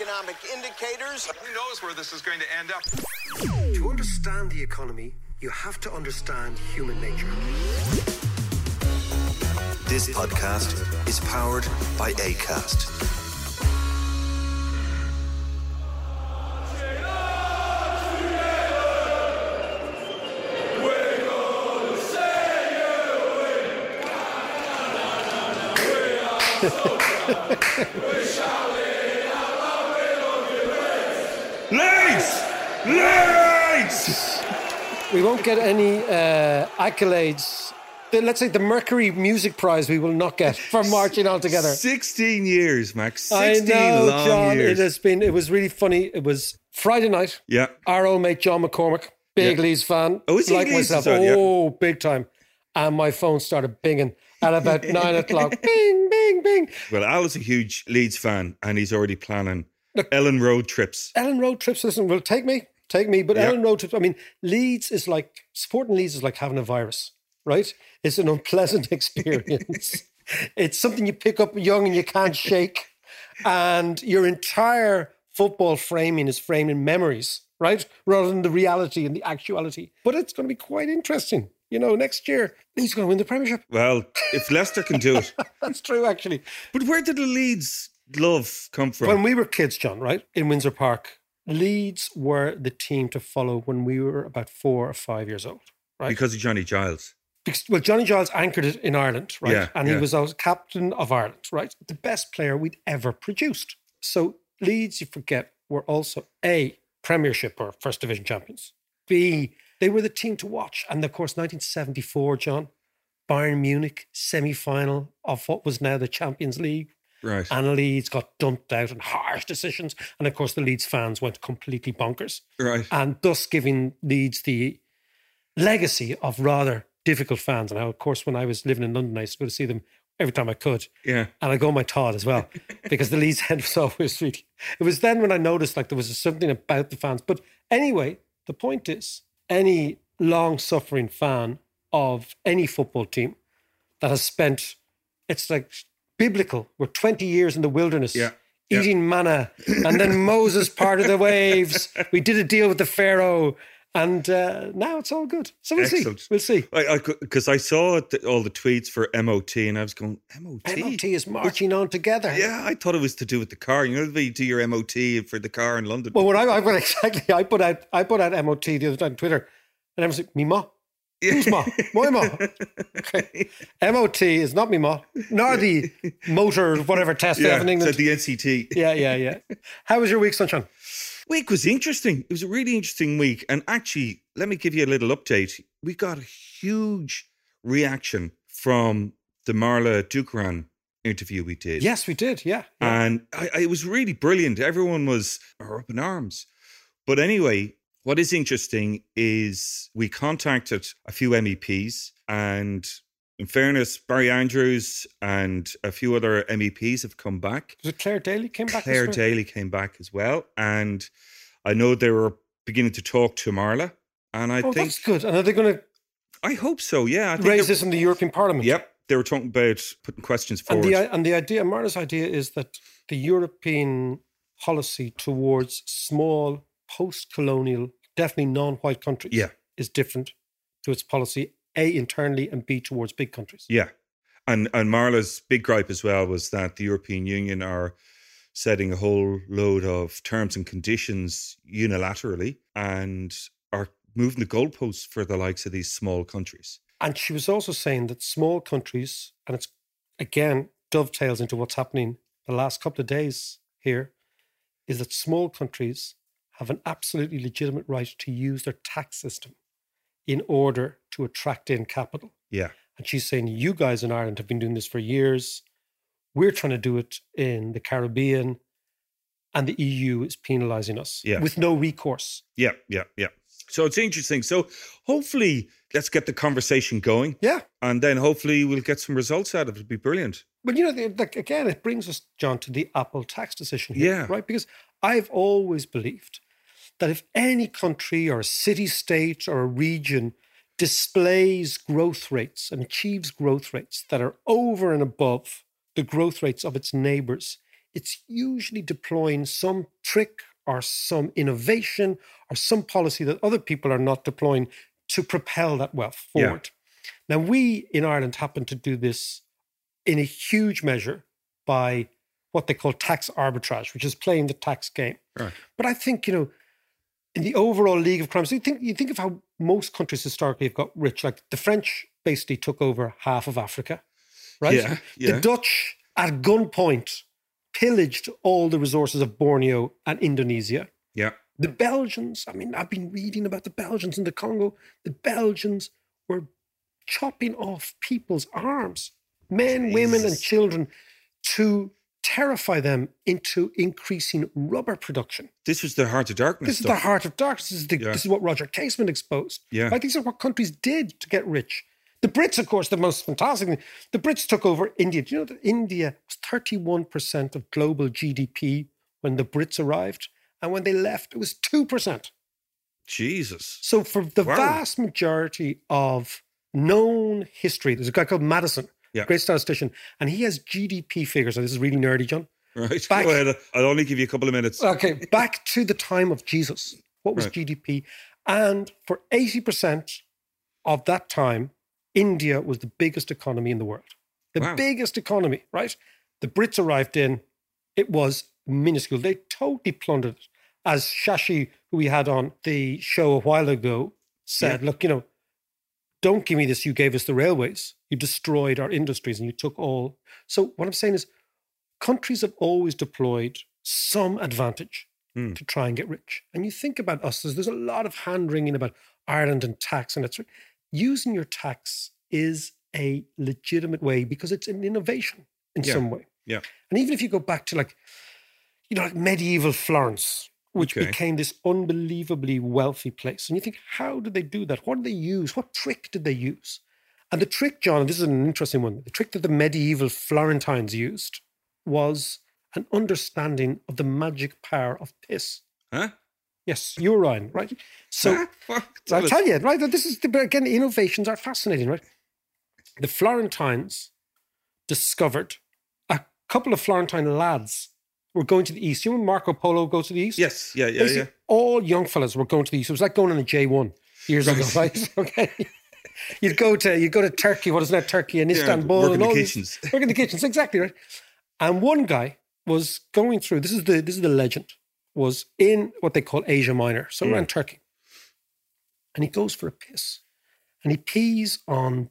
Economic indicators. Who knows where this is going to end up? To understand the economy, you have to understand human nature. This podcast is powered by ACAST. Leeds! Leeds! We won't get any uh, accolades. The- Let's say the Mercury Music Prize we will not get for marching all together. 16 years, Max. I 16 know, long John. years. It has been. It was really funny. It was Friday night. Yeah. Our old mate John McCormick, big Yeah. Leeds fan, Oh, is he like Leeds myself. fan? Yeah. Oh, big time. And my phone started binging at about nine o'clock. Bing, bing, bing. Well, Al is a huge Leeds fan and he's already planning Elland Road trips. Elland Road trips. Listen, will take me, take me. But. Elland Road trips. I mean, Leeds is like supporting Leeds is like having a virus, right? It's an unpleasant experience. it's something you pick up young and you can't shake, and your entire football framing is framed in memories, right, rather than the reality and the actuality. But it's going to be quite interesting. You know, next year Leeds going to win the Premiership. Well, if Leicester can do it. That's true, actually. But where did the Leeds love come from? When we were kids, John, right, in Windsor Park, Leeds were the team to follow when we were about four or five years old, right? because of Johnny Giles. Because, well, Johnny Giles anchored it in Ireland, right? Yeah, and he was also captain of Ireland, right? The best player we'd ever produced. So Leeds, you forget, were also A, Premiership or First Division champions. B, they were the team to watch. And of course, 1974, John, Bayern Munich semi final of what was now the Champions League. Right. And Leeds got dumped out in harsh decisions. And of course, the Leeds fans went completely bonkers. Right. And thus giving Leeds the legacy of rather difficult fans. And of course, when I was living in London, I used to go to see them every time I could. Yeah. And I go on my Todd as well, because the Leeds end was always really. It was then when I noticed like there was something about the fans. But anyway, the point is any long suffering fan of any football team that has spent, it's like biblical, we're 20 years in the wilderness. Yeah. Yeah. Eating manna, and then Moses parted the waves. We did a deal with the Pharaoh, and uh, now it's all good. So we'll Excellent. see. We'll see. I Because I, saw the, all the tweets for MOT and I was going, MOT? MOT is marching on together. Yeah, I thought it was to do with the car. You know, the way you do your MOT for the car in London. Well, when I, I put exactly, I put out, I put out MOT the other day on Twitter, and I was like, "Me ma, who's ma? My ma." Okay. MOT is not me ma, nor the motor whatever test they yeah, have in England. the NCT. yeah, yeah, yeah. How was your week, sunshine? Week was interesting. It was a really interesting week. And actually, let me give you a little update. We got a huge reaction from the Marla Dukharan interview we did. Yes, we did. Yeah, yeah. And I, I, it was really brilliant. Everyone was up in arms. But anyway, what is interesting is we contacted a few MEPs, and in fairness, Barry Andrews and a few other MEPs have come back. was it Clare Daly came back? Clare? Daly came back as well. And I know they were beginning to talk to Marla. And I Oh, think, that's good. And are they going to I hope so, yeah. I think raise this in the European Parliament? Yep. They were talking about putting questions And forward. the and the idea, Marla's idea, is that the European policy towards small post-colonial, definitely non-white countries, Yeah. is different to its policy, A, internally, and B, towards big countries. Yeah. And and Marla's big gripe as well was that the European Union are setting a whole load of terms and conditions unilaterally and are moving the goalposts for the likes of these small countries. And she was also saying that small countries, and it's again dovetails into what's happening the last couple of days here, is that small countries have an absolutely legitimate right to use their tax system in order to attract in capital. Yeah. And she's saying, you guys in Ireland have been doing this for years. We're trying to do it in the Caribbean, and the EU is penalizing us Yeah. with no recourse. Yeah, yeah, yeah. So it's interesting. So hopefully let's get the conversation going. Yeah. And then hopefully we'll get some results out of it. It'd be brilliant. But you know, like again, it brings us, John, to the Apple tax decision here, Yeah. right? Because I've always believed that if any country or a city state or a region displays growth rates and achieves growth rates that are over and above the growth rates of its neighbors, it's usually deploying some trick or some innovation or some policy that other people are not deploying to propel that wealth Yeah. forward. Now, we in Ireland happen to do this in a huge measure by what they call tax arbitrage, which is playing the tax game. Right. But I think, you know, in the overall league of crimes, you think you think of how most countries historically have got rich. Like the French basically took over half of Africa, right? Yeah, yeah. The Dutch at gunpoint pillaged all the resources of Borneo and Indonesia. Yeah. The Belgians, I mean, I've been reading about the Belgians in the Congo. The Belgians were chopping off people's arms, men, women, and children, to terrify them into increasing rubber production. This was the heart of darkness. This is stuff. the heart of darkness. This is, the, Yeah. this is what Roger Casement exposed. Yeah. Right? These are what countries did to get rich. The Brits, of course, the most fantastic thing. The Brits took over India. Do you know that India was 31% of global GDP when the Brits arrived? And when they left, it was 2%. Jesus. So for the Wow. vast majority of known history, there's a guy called Maddison, Yeah. great statistician, and he has GDP figures. And this is really nerdy, John. Right. Back- Go ahead. I'll only give you a couple of minutes. Okay, back to the time of Jesus. What was Right. GDP? And for 80% of that time, India was the biggest economy in the world. The Wow. biggest economy, right? The Brits arrived in, it was minuscule. They totally plundered it. As Shashi, who we had on the show a while ago, said, Yeah. look, you know, don't give me this. You gave us the railways. You destroyed our industries and you took all. So what I'm saying is countries have always deployed some advantage Hmm. to try and get rich. And you think about us, there's, there's a lot of hand wringing about Ireland and tax, and it's using your tax is a legitimate way because it's an innovation in Yeah. some way. Yeah. And even if you go back to like, you know, like medieval Florence, which Okay. became this unbelievably wealthy place, and you think, how did they do that? What did they use? What trick did they use? And the trick, John, and this is an interesting one, the trick that the medieval Florentines used was an understanding of the magic power of piss. Huh? Yes, urine, right? Right so? I'll Tell you, right? This is the, but again, the innovations are fascinating, right? The Florentines discovered a couple of Florentine lads were going to the east. You know when Marco Polo goes to the east? Yes. Yeah. Yeah. Basically, Yeah. All young fellas were going to the east. It was like going on a J one years ago, right? Okay. You'd go to you go to Turkey. What is that? Turkey and Yeah, Istanbul work in and the all these- kitchens. work in the kitchens, exactly right. And one guy was going through. This is the this is the legend. Was in what they call Asia Minor, so Hmm. around Turkey, and he goes for a piss, and he pees on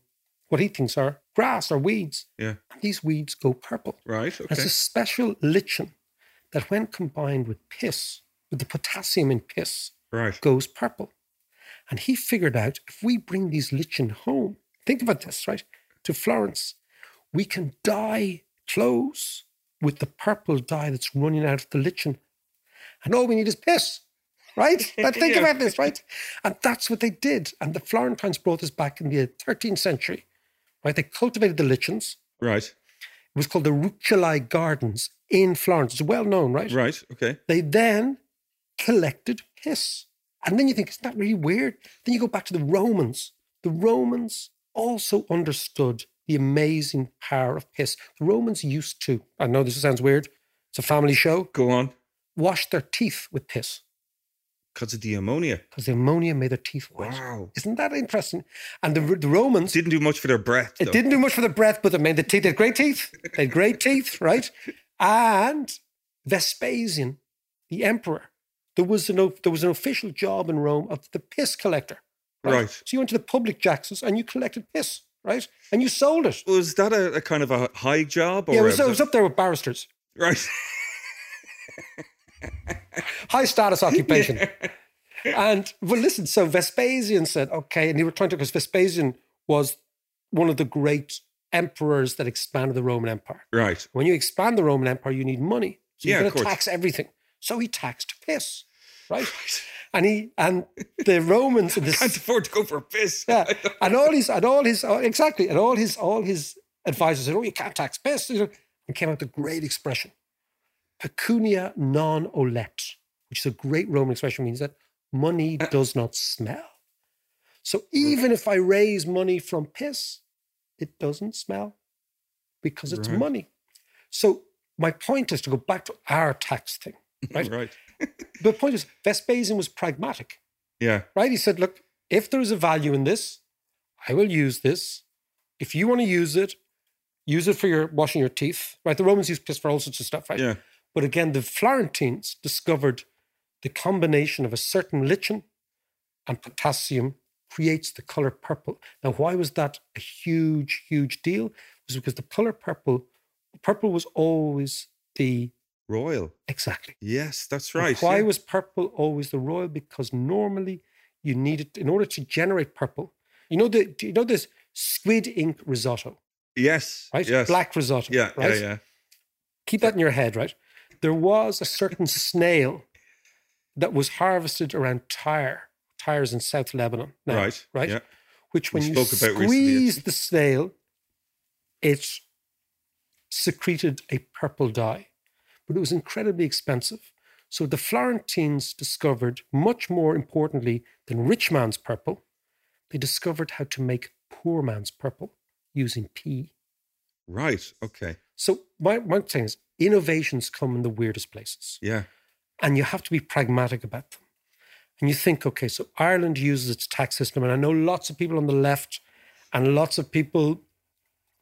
what he thinks are grass or weeds. Yeah. And these weeds go purple. Right. And It's a special lichen that, when combined with piss, with the potassium in piss, Right. goes purple. And he figured out if we bring these lichen home, think about this, right? To Florence, we can dye clothes with the purple dye that's running out of the lichen. And all we need is piss, right? But think Yeah. about this, right? And that's what they did. And the Florentines brought this back in the 13th century, right? They cultivated the lichens. Right. It was called the Rucellai Gardens in Florence. It's well known, right? Right. Okay. They then collected piss. And then you think, isn't that really weird? Then you go back to the Romans. The Romans also understood the amazing power of piss. The Romans used to, I know this sounds weird, it's a family show, Go on. wash their teeth with piss. Because of the ammonia. because the ammonia made their teeth white. Wow. Isn't that interesting? And the, the Romans, Didn't do much for their breath. it didn't do much for their breath, but they made the teeth. They had great teeth. They had great teeth, right? And Vespasian, the emperor, there was an there was an official job in Rome of the piss collector. Right. So you went to the public jaxes and you collected piss, right? And you sold it. Was that a, a kind of a high job? Or Yeah, it was, it was up there with barristers. right. high status occupation. And well, listen. So Vespasian said, "Okay," and he were trying to because Vespasian was one of the great emperors that expanded the Roman Empire. right. When you expand the Roman Empire, you need money, so you're of going to tax everything. So he taxed piss, right? And he and the Romans in Can't afford to go for a piss. yeah, and all his and all his oh, exactly, and all his all his advisors said, "Oh, you can't tax piss," You know, and came out with a great expression, pecunia non olet, which is a great Roman expression, means that money Uh, does not smell. So even if I raise money from piss, it doesn't smell because it's Right. money. So my point is to go back to our tax thing, right? Right. the point is Vespasian was pragmatic Yeah. right? He said, look, if there is a value in this, I will use this. If you want to use it, use it for your washing your teeth, right? The Romans used piss for all sorts of stuff, right? Yeah. But again, the Florentines discovered the combination of a certain lichen and potassium creates the color purple. Now, why was that a huge, huge deal? It was because the color purple, purple was always the Royal. exactly. Yes, that's And right. Why yeah. was purple always the royal? Because normally you needed, in order to generate purple, you know the, do you know this squid ink risotto, Yes. right? Yes. Black risotto, Yeah. right? Yeah. Yeah. Keep that in your head, right? There was a certain snail that was harvested around Tyre, Tyre's in South Lebanon, now, Right. Right, Yeah. which when We you spoke about recently, squeeze the snail, it secreted a purple dye, but it was incredibly expensive. So the Florentines discovered, much more importantly than rich man's purple, they discovered how to make poor man's purple using pea. Right. Okay. So my, my thing is innovations come in the weirdest places Yeah. and you have to be pragmatic about them. And you think, okay, so Ireland uses its tax system, and I know lots of people on the left and lots of people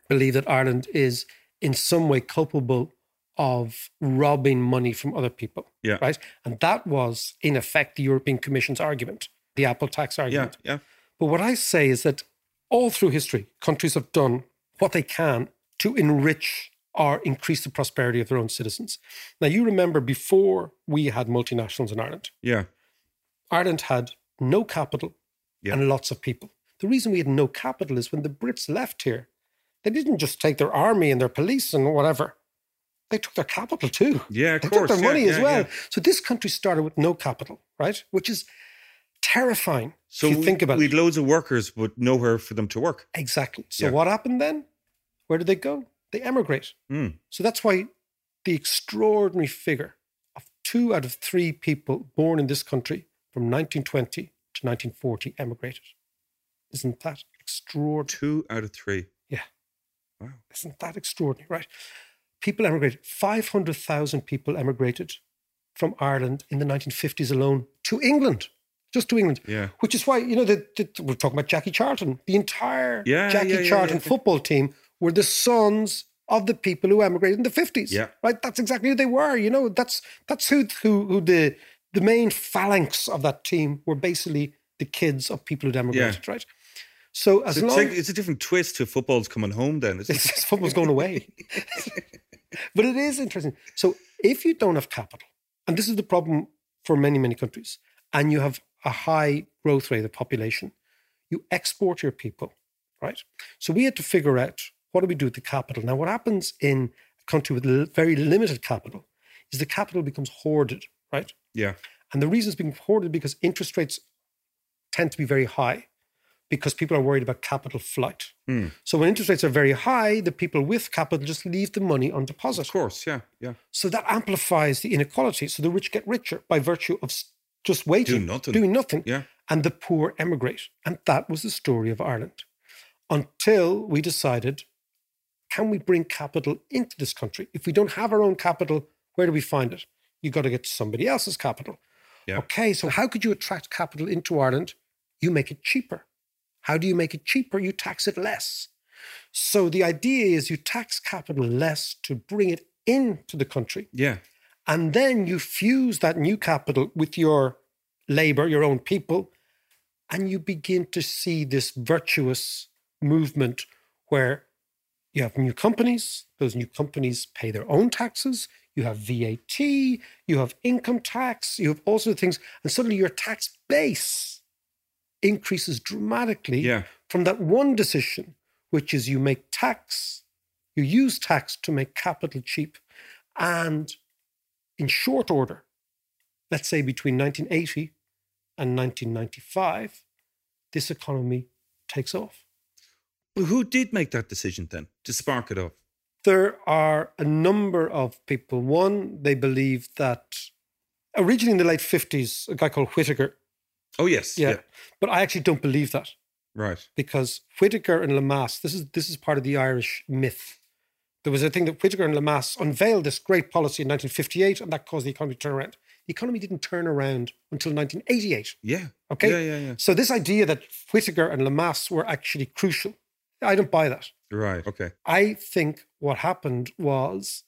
believe that Ireland is in some way culpable of robbing money from other people. Yeah. Right. And that was, in effect, the European Commission's argument, the Apple tax argument. Yeah. Yeah. But what I say is that all through history, countries have done what they can to enrich or increase the prosperity of their own citizens. Now, you remember before we had multinationals in Ireland, Yeah. Ireland had no capital Yeah. and lots of people. The reason we had no capital is when the Brits left here, they didn't just take their army and their police and whatever. They took their capital too. Yeah, of they course, They took their yeah, money as well. yeah. So this country started with no capital, right? Which is terrifying. So if you we, think about we had loads of workers, but nowhere for them to work. Exactly. So Yeah. what happened then? Where did they go? They emigrate. Mm. So that's why the extraordinary figure of two out of three people born in this country from 1920 to 1940 emigrated. Isn't that extraordinary? Two out of three. Yeah. Wow. Isn't that extraordinary? Right. People emigrated. 500,000 people emigrated from Ireland in the 1950s alone to England, just to England. Yeah. Which is why, you know, the, the, we're talking about Jackie Charlton. The entire Yeah, Jackie yeah, Charlton football team were the sons of the people who emigrated in the 50s. Yeah. Right? That's exactly who they were. You know, that's that's who who, who the the main phalanx of that team were basically the kids of people who'd emigrated, right? So as So it's, long like, it's a different twist to football's coming home then. Isn't it's it? football's going away. but it is interesting. So if you don't have capital, and this is the problem for many, many countries, and you have a high growth rate of population, you export your people, right? So we had to figure out what do we do with the capital. Now, what happens in a country with very limited capital is the capital becomes hoarded, right? Yeah. And the reason it's being hoarded is because interest rates tend to be very high because people are worried about capital flight. Hmm. So when interest rates are very high, the people with capital just leave the money on deposit. Of course. Yeah. Yeah. So that amplifies the inequality. So the rich get richer by virtue of just waiting, Doing nothing. doing nothing, Yeah. and the poor emigrate. And that was the story of Ireland until we decided can we bring capital into this country? If we don't have our own capital, where do we find it? You've got to get somebody else's capital. Yeah. Okay, so how could you attract capital into Ireland? You make it cheaper. How do you make it cheaper? You tax it less. So the idea is you tax capital less to bring it into the country. Yeah. And then you fuse that new capital with your labor, your own people, and you begin to see this virtuous movement where you have new companies, those new companies pay their own taxes, you have VAT, you have income tax, you have all sorts of things, and suddenly your tax base increases dramatically Yeah. from that one decision, which is you make tax, you use tax to make capital cheap. And in short order, let's say between 1980 and 1995, this economy takes off. Who did make that decision then to spark it off? There are a number of people. One, they believe that originally in the late 50s, a guy called Whitaker. Oh yes. yeah, but I actually don't believe that. Right. because Whitaker and Lemass, this is this is part of the Irish myth. There was a thing that Whitaker and Lemass unveiled this great policy in 1958, and that caused the economy to turn around. The economy didn't turn around until 1988. Yeah. Okay. Yeah, yeah, yeah. So this idea that Whitaker and Lemass were actually crucial, I don't buy that. Right. Okay. I think what happened was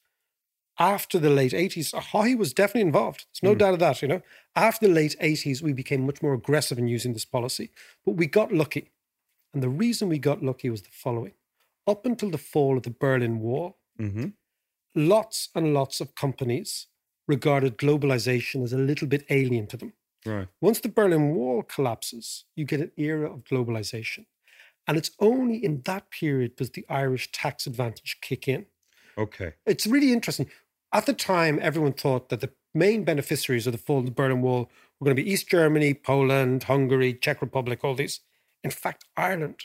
after the late 80s, Haughey was definitely involved. There's no doubt of that, you know. After the late 80s, we became much more aggressive in using this policy, but we got lucky. And the reason we got lucky was the following. Up until the fall of the Berlin Wall, Mm-hmm. lots and lots of companies regarded globalization as a little bit alien to them. Right. Once the Berlin Wall collapses, you get an era of globalization. And it's only in that period does the Irish tax advantage kick in. Okay. It's really interesting. At the time, everyone thought that the main beneficiaries of the fall of the Berlin Wall were going to be East Germany, Poland, Hungary, Czech Republic, all these. In fact, Ireland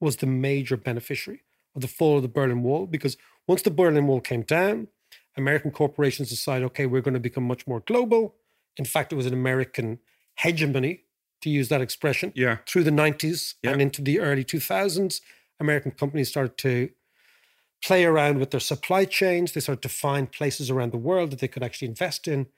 was the major beneficiary of the fall of the Berlin Wall because once the Berlin Wall came down, American corporations decided, okay, we're going to become much more global. In fact, it was an American hegemony, to use that expression, Yeah. through the 90s Yeah. and into the early 2000s. American companies started to play around with their supply chains. They started to find places around the world that they could actually invest in,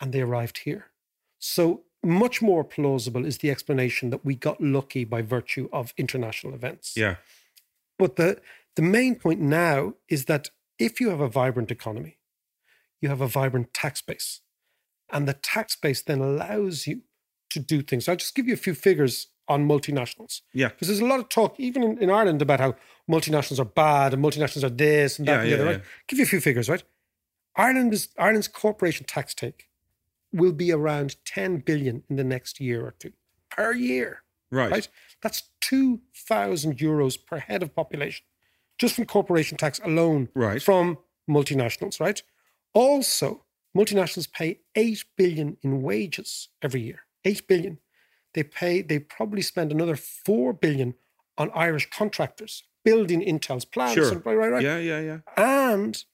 and they arrived here. So, much more plausible is the explanation that we got lucky by virtue of international events. Yeah. But the, the main point now is that if you have a vibrant economy, you have a vibrant tax base. And the tax base then allows you to do things. I'll just give you a few figures on multinationals. Yeah. Because there's a lot of talk, even in, in Ireland, about how multinationals are bad and multinationals are this and that Yeah, and the yeah, other. Right? yeah. Give you a few figures, right? Ireland is Ireland's corporation tax take will be around 10 billion in the next year or two per year. Right. Right? That's 2,000 euros per head of population, just from corporation tax alone Right. from multinationals, right? Also, multinationals pay 8 billion in wages every year. 8 billion. They pay, they probably spend another 4 billion on Irish contractors building Intel's plants. Sure. and- right, right, right. Yeah. Yeah. Yeah. And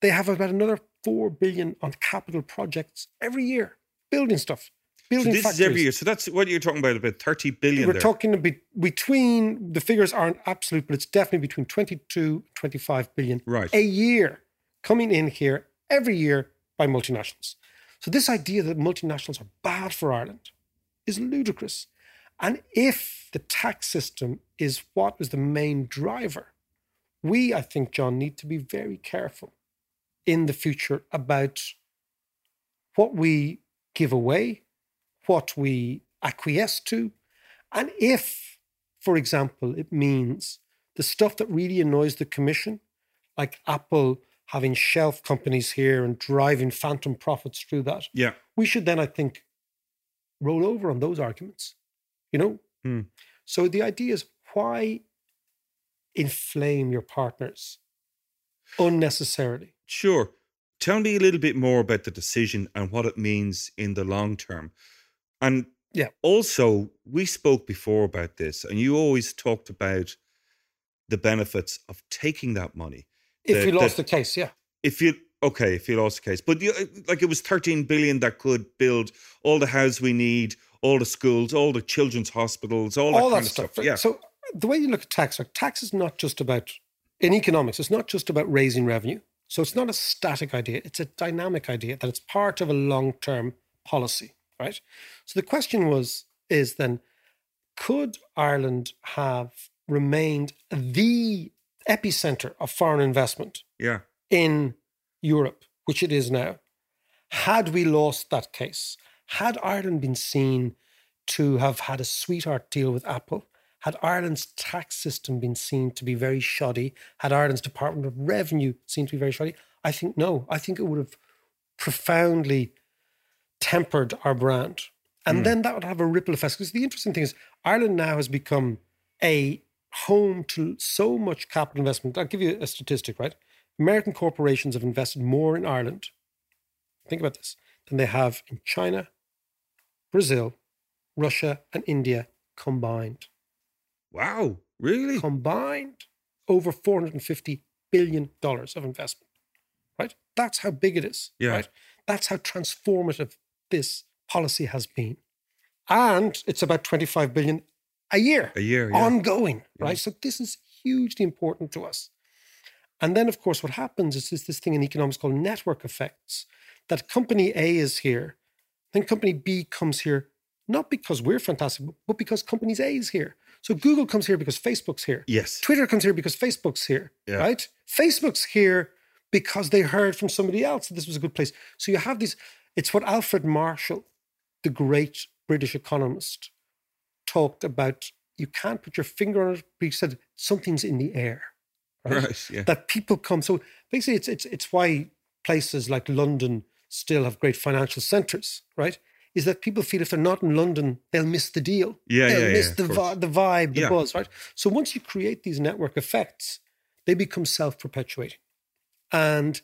they have about another 4 billion on capital projects every year, building stuff, So building this factories. is every year. So that's what you're talking about. About thirty billion. We're there. talking between the figures aren't absolute, but it's definitely between 22 25 billion Right. a year coming in here every year by multinationals. So this idea that multinationals are bad for Ireland is ludicrous. And if the tax system is what is the main driver, we, I think, John, need to be very careful in the future about what we give away, what we acquiesce to, and if, for example, it means the stuff that really annoys the commission, like Apple having shelf companies here and driving phantom profits through that, Yeah. we should then, I think, roll over on those arguments. You know? Hmm. So the idea is why inflame your partners unnecessarily? Sure. Tell me a little bit more about the decision and what it means in the long term. And Yeah. also, we spoke before about this, and you always talked about the benefits of taking that money. If The- you lost the- the case, yeah. If you okay, if you lost the case, but you, uh, like it was 13 billion that could build all the houses we need, all the schools, all the children's hospitals, all that all kind that of stuff. stuff. Yeah. So the way you look at tax, like tax is not just about in economics. It's not just about raising revenue. So it's not a static idea. It's a dynamic idea that it's part of a long-term policy. right? So the question was, is then, could Ireland have remained the epicenter of foreign investment Yeah. in Europe, which it is now, had we lost that case, had Ireland been seen to have had a sweetheart deal with Apple, had Ireland's tax system been seen to be very shoddy, had Ireland's Department of Revenue seen to be very shoddy, I think no. I think it would have profoundly tempered our brand. And hmm. then that would have a ripple effect. Because the interesting thing is, Ireland now has become a home to so much capital investment. I'll give you a statistic, right? American corporations have invested more in Ireland, think about this, than they have in China, Brazil, Russia, and India combined. Wow. Really? Combined, over $450 billion of investment, right? That's how big it is, Yeah. right? That's how transformative this policy has been. And it's about 25 billion a year. A year, yeah. Ongoing, right? So this is hugely important to us. And then, of course, what happens is this, this thing in economics called network effects that company A is here, then company B comes here, not because we're fantastic, but because company A is here. So Google comes here because Facebook's here. Yes. Twitter comes here because Facebook's here, Yeah. right? Facebook's here because they heard from somebody else that this was a good place. So you have these, it's what Alfred Marshall, the great British economist, talked about. You can't put your finger on it, but he said something's in the air. Right. Yeah. That people come. So basically, it's it's it's why places like London still have great financial centres, right? Is that people feel if they're not in London, they'll miss the deal. Yeah, they'll yeah, miss yeah, the vi- the vibe, the Yeah. buzz, right? So once you create these network effects, they become self-perpetuating, and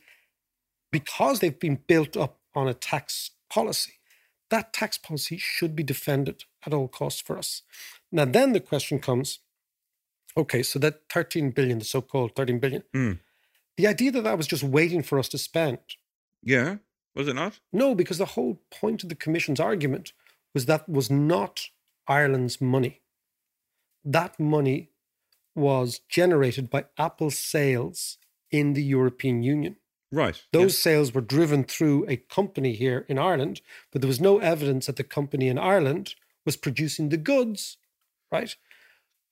because they've been built up on a tax policy, that tax policy should be defended at all costs for us. Now, then the question comes okay, so that 13 billion, the so called 13 billion, Hmm. the idea that that was just waiting for us to spend. Yeah. Was it not? No, because the whole point of the Commission's argument was that was not Ireland's money. That money was generated by Apple sales in the European Union. Right. Those sales were driven through a company here in Ireland, but there was no evidence that the company in Ireland was producing the goods, right?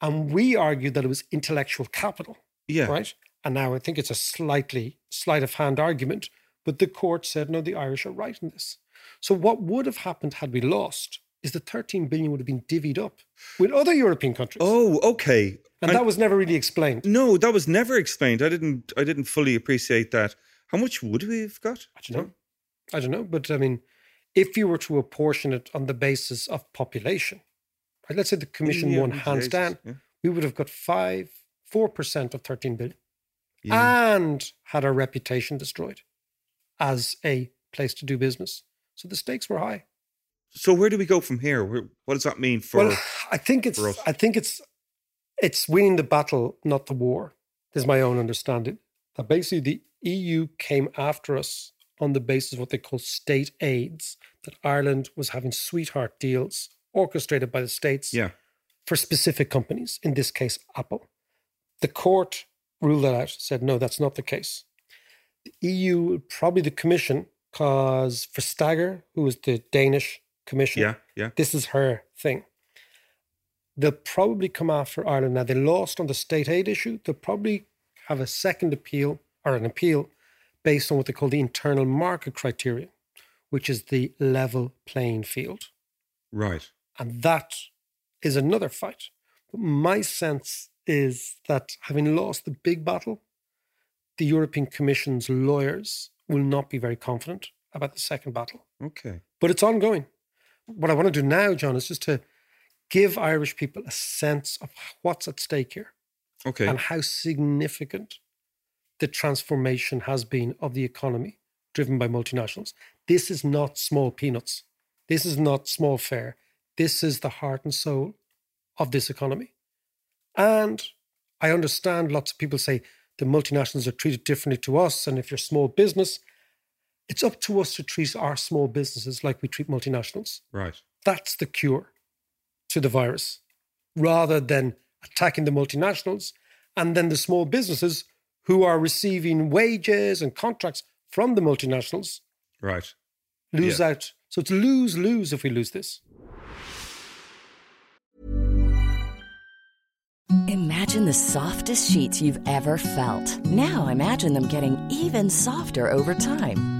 And we argued that it was intellectual capital, Yeah. right? And now I think it's a slightly sleight of hand argument, but the court said, no, the Irish are right in this. So what would have happened had we lost is the 13 billion would have been divvied up with other European countries. Oh, okay. and that was never really explained. no, that was never explained. I didn't. I didn't fully appreciate that. How much would we have got? I don't know. I don't know. But I mean, if you were to apportion it on the basis of population, right, let's say the commission Yeah, won hands down, yeah. we would have got five, four percent of 13 billion Yeah. and had our reputation destroyed as a place to do business. So the stakes were high. So where do we go from here? Where, what does that mean for? well, I think it's? I think it's it's winning the battle, not the war, is my own understanding. That basically the EU came after us on the basis of what they call state aids, that Ireland was having sweetheart deals orchestrated by the states yeah. for specific companies, in this case, Apple. The court ruled that out, said, no, that's not the case. The EU, probably the Commission, because Vestager, who was the Danish Commission, Yeah. Yeah. this is her thing. They'll probably come after Ireland. Now, they lost on the state aid issue. They'll probably have a second appeal or an appeal based on what they call the internal market criteria, which is the level playing field. Right. And that is another fight. But my sense is that having lost the big battle, the European Commission's lawyers will not be very confident about the second battle. Okay. But it's ongoing. What I want to do now, John, is just to give Irish people a sense of what's at stake here Okay. and how significant the transformation has been of the economy driven by multinationals. This is not small peanuts. This is not small fare. This is the heart and soul of this economy. And I understand lots of people say the multinationals are treated differently to us. And if you're small business, it's up to us to treat our small businesses like we treat multinationals. right. That's the cure to the virus, rather than attacking the multinationals and then the small businesses who are receiving wages and contracts from the multinationals Right. lose Yeah. out So it's lose lose if we lose this. Imagine the softest sheets you've ever felt. Now imagine them getting even softer over time.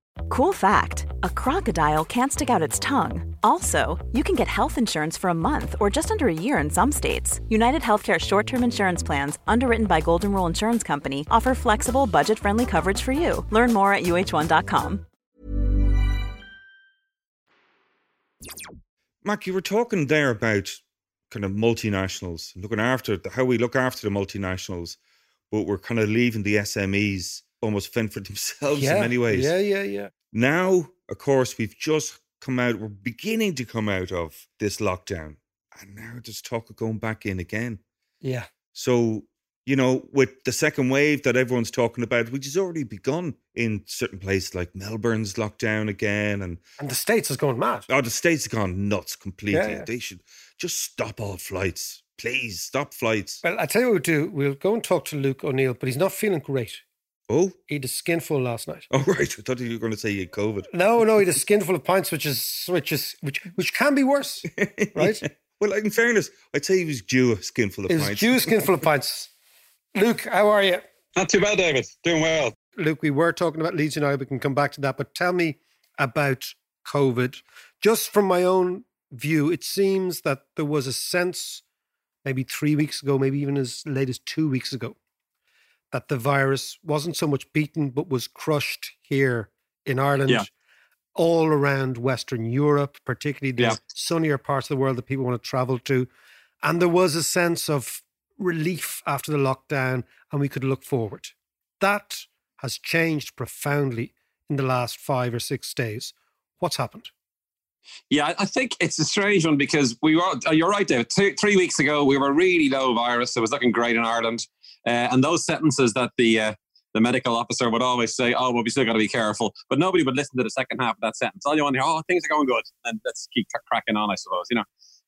Cool fact a crocodile can't stick out its tongue. Also, you can get health insurance for a month or just under a year in some states. United Healthcare short term insurance plans, underwritten by Golden Rule Insurance Company, offer flexible, budget friendly coverage for you. Learn more at uh1.com. Mark, you were talking there about kind of multinationals, looking after how we look after the multinationals, but we're kind of leaving the SMEs almost fend for themselves yeah, in many ways. Yeah, yeah, yeah. Now, of course, we've just come out, we're beginning to come out of this lockdown. And now there's talk of going back in again. Yeah. So, you know, with the second wave that everyone's talking about, which has already begun in certain places like Melbourne's lockdown again. And, And the States has gone mad. oh, the States have gone nuts completely. Yeah, yeah. They should just stop all flights. Please stop flights. Well, I tell you what we'll do. We'll go and talk to Luke O'Neill, but he's not feeling great. Oh, He had a skinful last night. oh, right. I thought you were going to say he had COVID. No, no, he had a skinful of pints, which is which is which which can be worse, right? Well, in fairness, I'd say he was due a skinful of It was pints. due a skinful of pints. Luke, how are you? Not too bad, David. Doing well. Luke, we were talking about Leeds United. We can come back to that, but tell me about COVID. Just from my own view, it seems that there was a sense, maybe three weeks ago, maybe even as late as two weeks ago, that the virus wasn't so much beaten, but was crushed here in Ireland, Yeah. all around Western Europe, particularly the Yeah. sunnier parts of the world that people want to travel to. And there was a sense of relief after the lockdown, and we could look forward. That has changed profoundly in the last five or six days. What's happened? Yeah, I- think it's a strange one because we were. oh, You're right, David. Two, three weeks ago, we were really low virus. It was looking great in Ireland, uh, and those sentences that the uh, the medical officer would always say, "Oh, well, we still got to be careful," but nobody would listen to the second half of that sentence. All you want to hear, "Oh, things are going good," and let's keep cra- cracking on, I suppose. You know.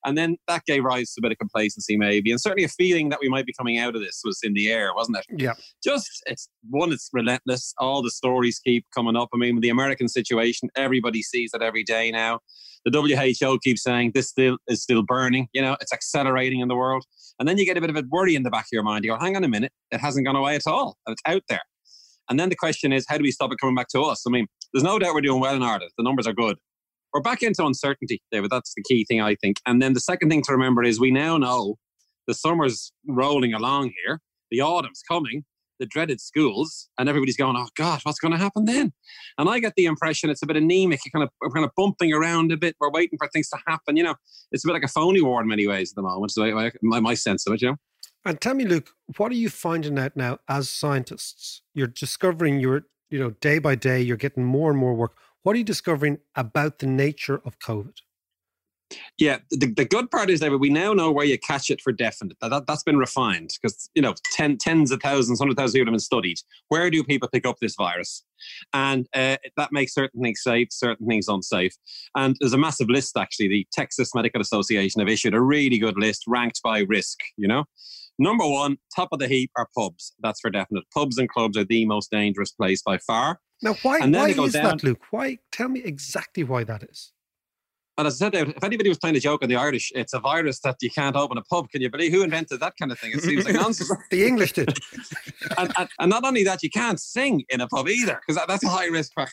And then that gave rise to a bit of complacency, maybe, and certainly a feeling that we might be coming out of this was in the air, wasn't it? Yeah. just it's one it's relentless all the stories keep coming up i mean the american situation everybody sees it every day now the who keeps saying this still is still burning you know it's accelerating in the world. And then you get a bit of a worry in the back of your mind. You go hang on a minute it hasn't gone away at all it's out there. And then the question is how do we stop it coming back to us? I mean there's no doubt we're doing well in ireland. The numbers are good. We're back into uncertainty david. That's the key thing i think. And then the second thing to remember is we now know the summer's rolling along here. The autumn's coming the dreaded schools, and everybody's going, "Oh God, what's going to happen then?" And I get the impression it's a bit anemic. You're kind of we're kind of bumping around a bit. We're waiting for things to happen. You know, it's a bit like a phony war in many ways at the moment. So my, my, my sense of it, you know. And tell me, Luke, what are you finding out now as scientists? You're discovering you're, you know, day by day, you're getting more and more work. What are you discovering about the nature of COVID? Yeah, the, the good part is that we now know where you catch it for definite. That, that, has been refined because, you know, ten, tens of thousands, hundred thousand people have been studied. Where do people pick up this virus? And uh, that makes certain things safe, certain things unsafe. And there's a massive list, actually. The Texas Medical Association have issued a really good list ranked by risk, you know? Number one, top of the heap are pubs. That's for definite. Pubs and clubs are the most dangerous place by far. Now, why, And then why it goes is down- that, Luke? Why? Tell me exactly why that is. And as I said, if anybody was playing a joke on the Irish, it's a virus that you can't open a pub. Can you believe who invented that kind of thing? It seems like nonsense. The English did. and, and, and not only that, you can't sing in a pub either because that, that's a high risk. For,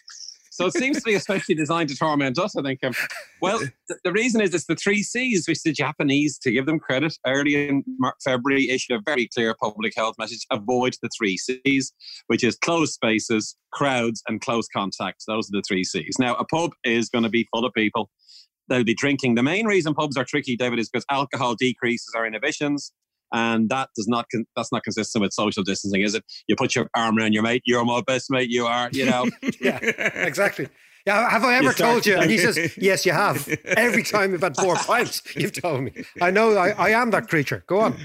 So it seems to be especially designed to torment us, I think. Um, well, th- the reason is it's the three C's, which the Japanese, to give them credit, early in Mar- February issued a very clear public health message avoid the three C's, which is closed spaces, crowds, and close contacts. Those are the three C's. Now, a pub is going to be full of people. They'll be drinking. The main reason pubs are tricky, David, is because alcohol decreases our inhibitions and that does not con- that's not consistent with social distancing, is it? You put your arm around your mate. You're my best mate. You are. You know. yeah, exactly. Yeah, have I ever You told you? And he says, "Yes, you have." Every time you've had four pints, you've told me. I know. I, I am that creature. Go on.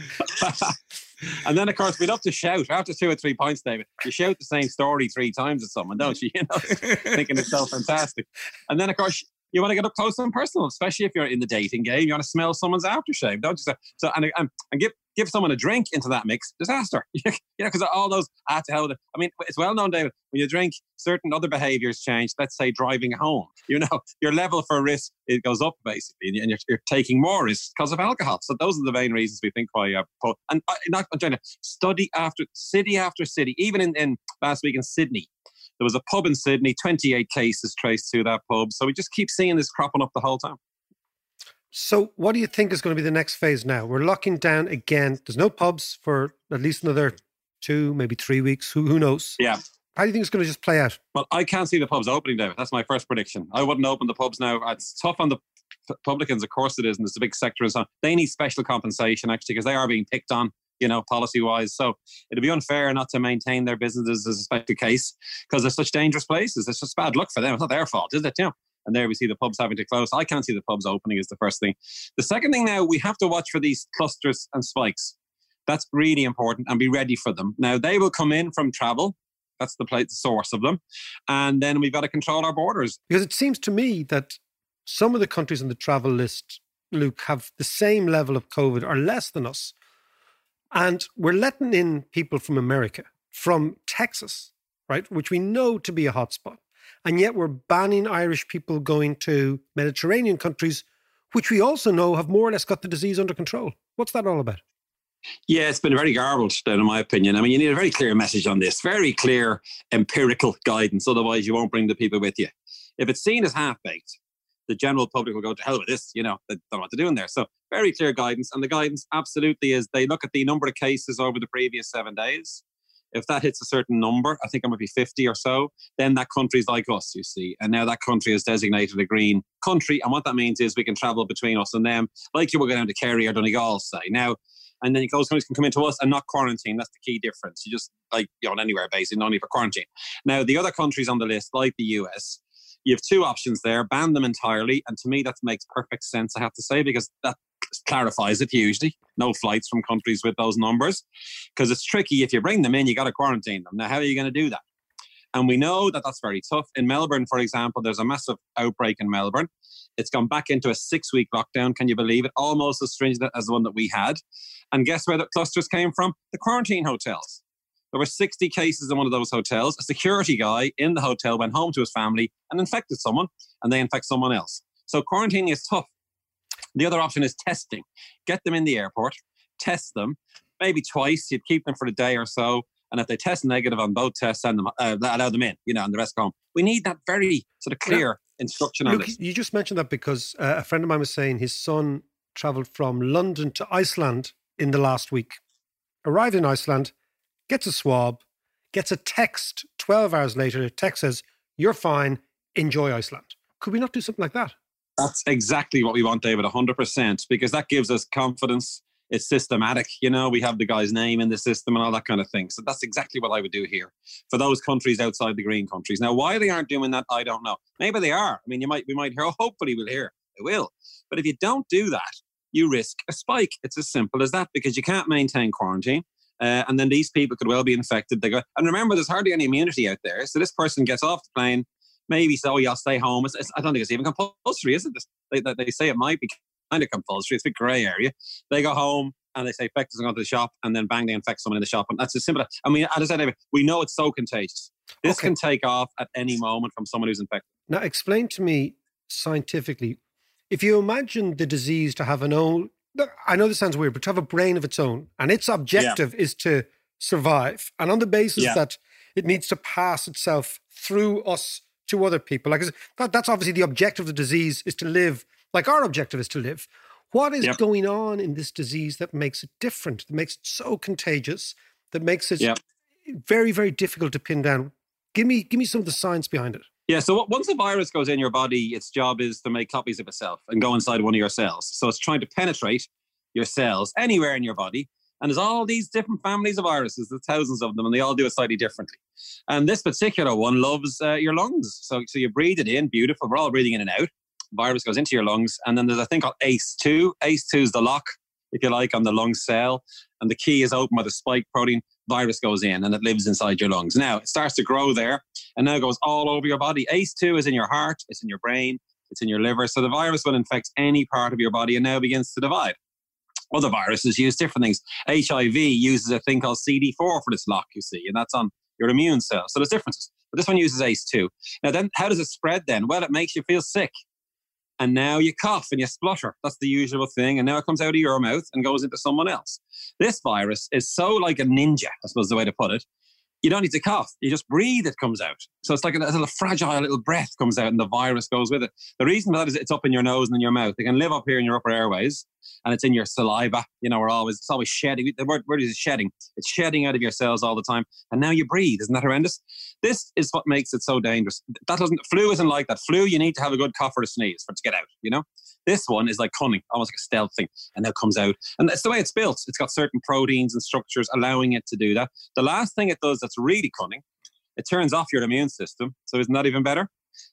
and then, of course, we'd love to shout after two or three pints, David. You shout the same story three times at someone, don't you? You know, thinking it's so fantastic. And then, of course, you want to get up close and personal, especially if you're in the dating game. You want to smell someone's aftershave, don't you? So, so and, and, and give give someone a drink into that mix, disaster. know, because all those ah, to hell. I mean, it's well known, David. When you drink, certain other behaviours change. Let's say driving home. You know, your level for risk it goes up basically, and you're, you're taking more risks because of alcohol. So those are the main reasons we think why. Uh, po- and uh, not to study after city after city, even in, in last week in Sydney. There was a pub in Sydney, 28 cases traced to that pub. So we just keep seeing this cropping up the whole time. So, what do you think is going to be the next phase now? We're locking down again. There's no pubs for at least another two, maybe three weeks. Who, who knows? Yeah. How do you think it's going to just play out? Well, I can't see the pubs opening, David. That's my first prediction. I wouldn't open the pubs now. It's tough on the publicans, of course it is, and it's a big sector and so on. They need special compensation actually because they are being picked on, you know, policy wise. So it'd be unfair not to maintain their businesses as a special case because they're such dangerous places. It's just bad luck for them. It's not their fault, is it? You know? And there we see the pubs having to close. I can't see the pubs opening is the first thing. The second thing now, we have to watch for these clusters and spikes. That's really important and be ready for them. Now they will come in from travel. That's the place, the source of them. And then we've got to control our borders. Because it seems to me that some of the countries on the travel list, Luke, have the same level of COVID or less than us. And we're letting in people from America, from Texas, right, which we know to be a hotspot. And yet we're banning Irish people going to Mediterranean countries, which we also know have more or less got the disease under control. What's that all about? Yeah, it's been very garbled, then, in my opinion. I mean, you need a very clear message on this, very clear empirical guidance. Otherwise, you won't bring the people with you. If it's seen as half baked, the general public will go to hell with this. You know, they don't know what to do in there. So, very clear guidance. And the guidance absolutely is they look at the number of cases over the previous seven days. If that hits a certain number, I think it might be 50 or so, then that country is like us, you see. And now that country is designated a green country. And what that means is we can travel between us and them, like you would go down to Kerry or Donegal, say. Now, and then those countries can come into us and not quarantine. That's the key difference. You just like you know on anywhere basically, not only for quarantine. Now the other countries on the list, like the US, you have two options there: ban them entirely, and to me that makes perfect sense. I have to say because that clarifies it hugely. No flights from countries with those numbers because it's tricky. If you bring them in, you got to quarantine them. Now, how are you going to do that? And we know that that's very tough. In Melbourne, for example, there's a massive outbreak in Melbourne. It's gone back into a six week lockdown. Can you believe it? Almost as stringent as the one that we had. And guess where the clusters came from? The quarantine hotels. There were 60 cases in one of those hotels. A security guy in the hotel went home to his family and infected someone, and they infect someone else. So quarantining is tough. The other option is testing. Get them in the airport, test them, maybe twice. You'd keep them for a day or so. And if they test negative on both tests, send them, uh, allow them in, you know, and the rest go home. We need that very sort of clear instruction on this. you just mentioned that because uh, a friend of mine was saying his son traveled from London to Iceland in the last week, arrived in Iceland, gets a swab, gets a text 12 hours later. The text says, You're fine, enjoy Iceland. Could we not do something like that? That's exactly what we want, David, 100%, because that gives us confidence. It's systematic. You know, we have the guy's name in the system and all that kind of thing. So that's exactly what I would do here for those countries outside the green countries. Now, why they aren't doing that, I don't know. Maybe they are. I mean, you might, we might hear, oh, hopefully we'll hear, they will. But if you don't do that, you risk a spike. It's as simple as that because you can't maintain quarantine. Uh, and then these people could well be infected. They go, and remember, there's hardly any immunity out there. So this person gets off the plane, maybe so, yeah, I'll stay home. It's, it's, I don't think it's even compulsory, is it? They, they, say it might be kind of compulsory. It's a grey area. They go home and they say, infect us and go to the shop, and then bang, they infect someone in the shop. And that's as simple. I mean, as I said, we know it's so contagious. This Okay. can take off at any moment from someone who's infected. Now, explain to me scientifically if you imagine the disease to have an own, I know this sounds weird, but to have a brain of its own, and its objective is to survive, and on the basis Yeah. that it needs to pass itself through us to other people? Like that, that's obviously the objective of the disease is to live like our objective is to live. What is Yep. going on in this disease that makes it different, that makes it so contagious, that makes it Yep. very, very difficult to pin down? Give me, give me some of the science behind it. Yeah, so once a virus goes in your body, its job is to make copies of itself and go inside one of your cells. So it's trying to penetrate your cells anywhere in your body. And there's all these different families of viruses, there's thousands of them, and they all do it slightly differently. And this particular one loves uh, your lungs. So, so you breathe it in, beautiful. We're all breathing in and out. Virus goes into your lungs. And then there's a thing called ACE2. ACE2 is the lock, if you like, on the lung cell. And the key is open by the spike protein. Virus goes in and it lives inside your lungs. Now it starts to grow there and now it goes all over your body. ACE2 is in your heart, it's in your brain, it's in your liver. So the virus will infect any part of your body and now begins to divide. Other viruses use different things. HIV uses a thing called CD4 for this lock, you see, and that's on your immune cells. So there's differences. But this one uses ACE2. Now, then, how does it spread then? Well, it makes you feel sick. And now you cough and you splutter. That's the usual thing. And now it comes out of your mouth and goes into someone else. This virus is so like a ninja, I suppose the way to put it. You don't need to cough. You just breathe, it comes out. So it's like a, a little fragile little breath comes out and the virus goes with it. The reason for that is it's up in your nose and in your mouth. It can live up here in your upper airways and it's in your saliva. You know, we're always, it's always shedding. The word, word is shedding. It's shedding out of your cells all the time. And now you breathe. Isn't that horrendous? This is what makes it so dangerous. That doesn't, flu isn't like that. Flu, you need to have a good cough or a sneeze for it to get out, you know? This one is like cunning, almost like a stealth thing, and now comes out. And that's the way it's built. It's got certain proteins and structures allowing it to do that. The last thing it does that's really cunning, it turns off your immune system. So isn't that even better?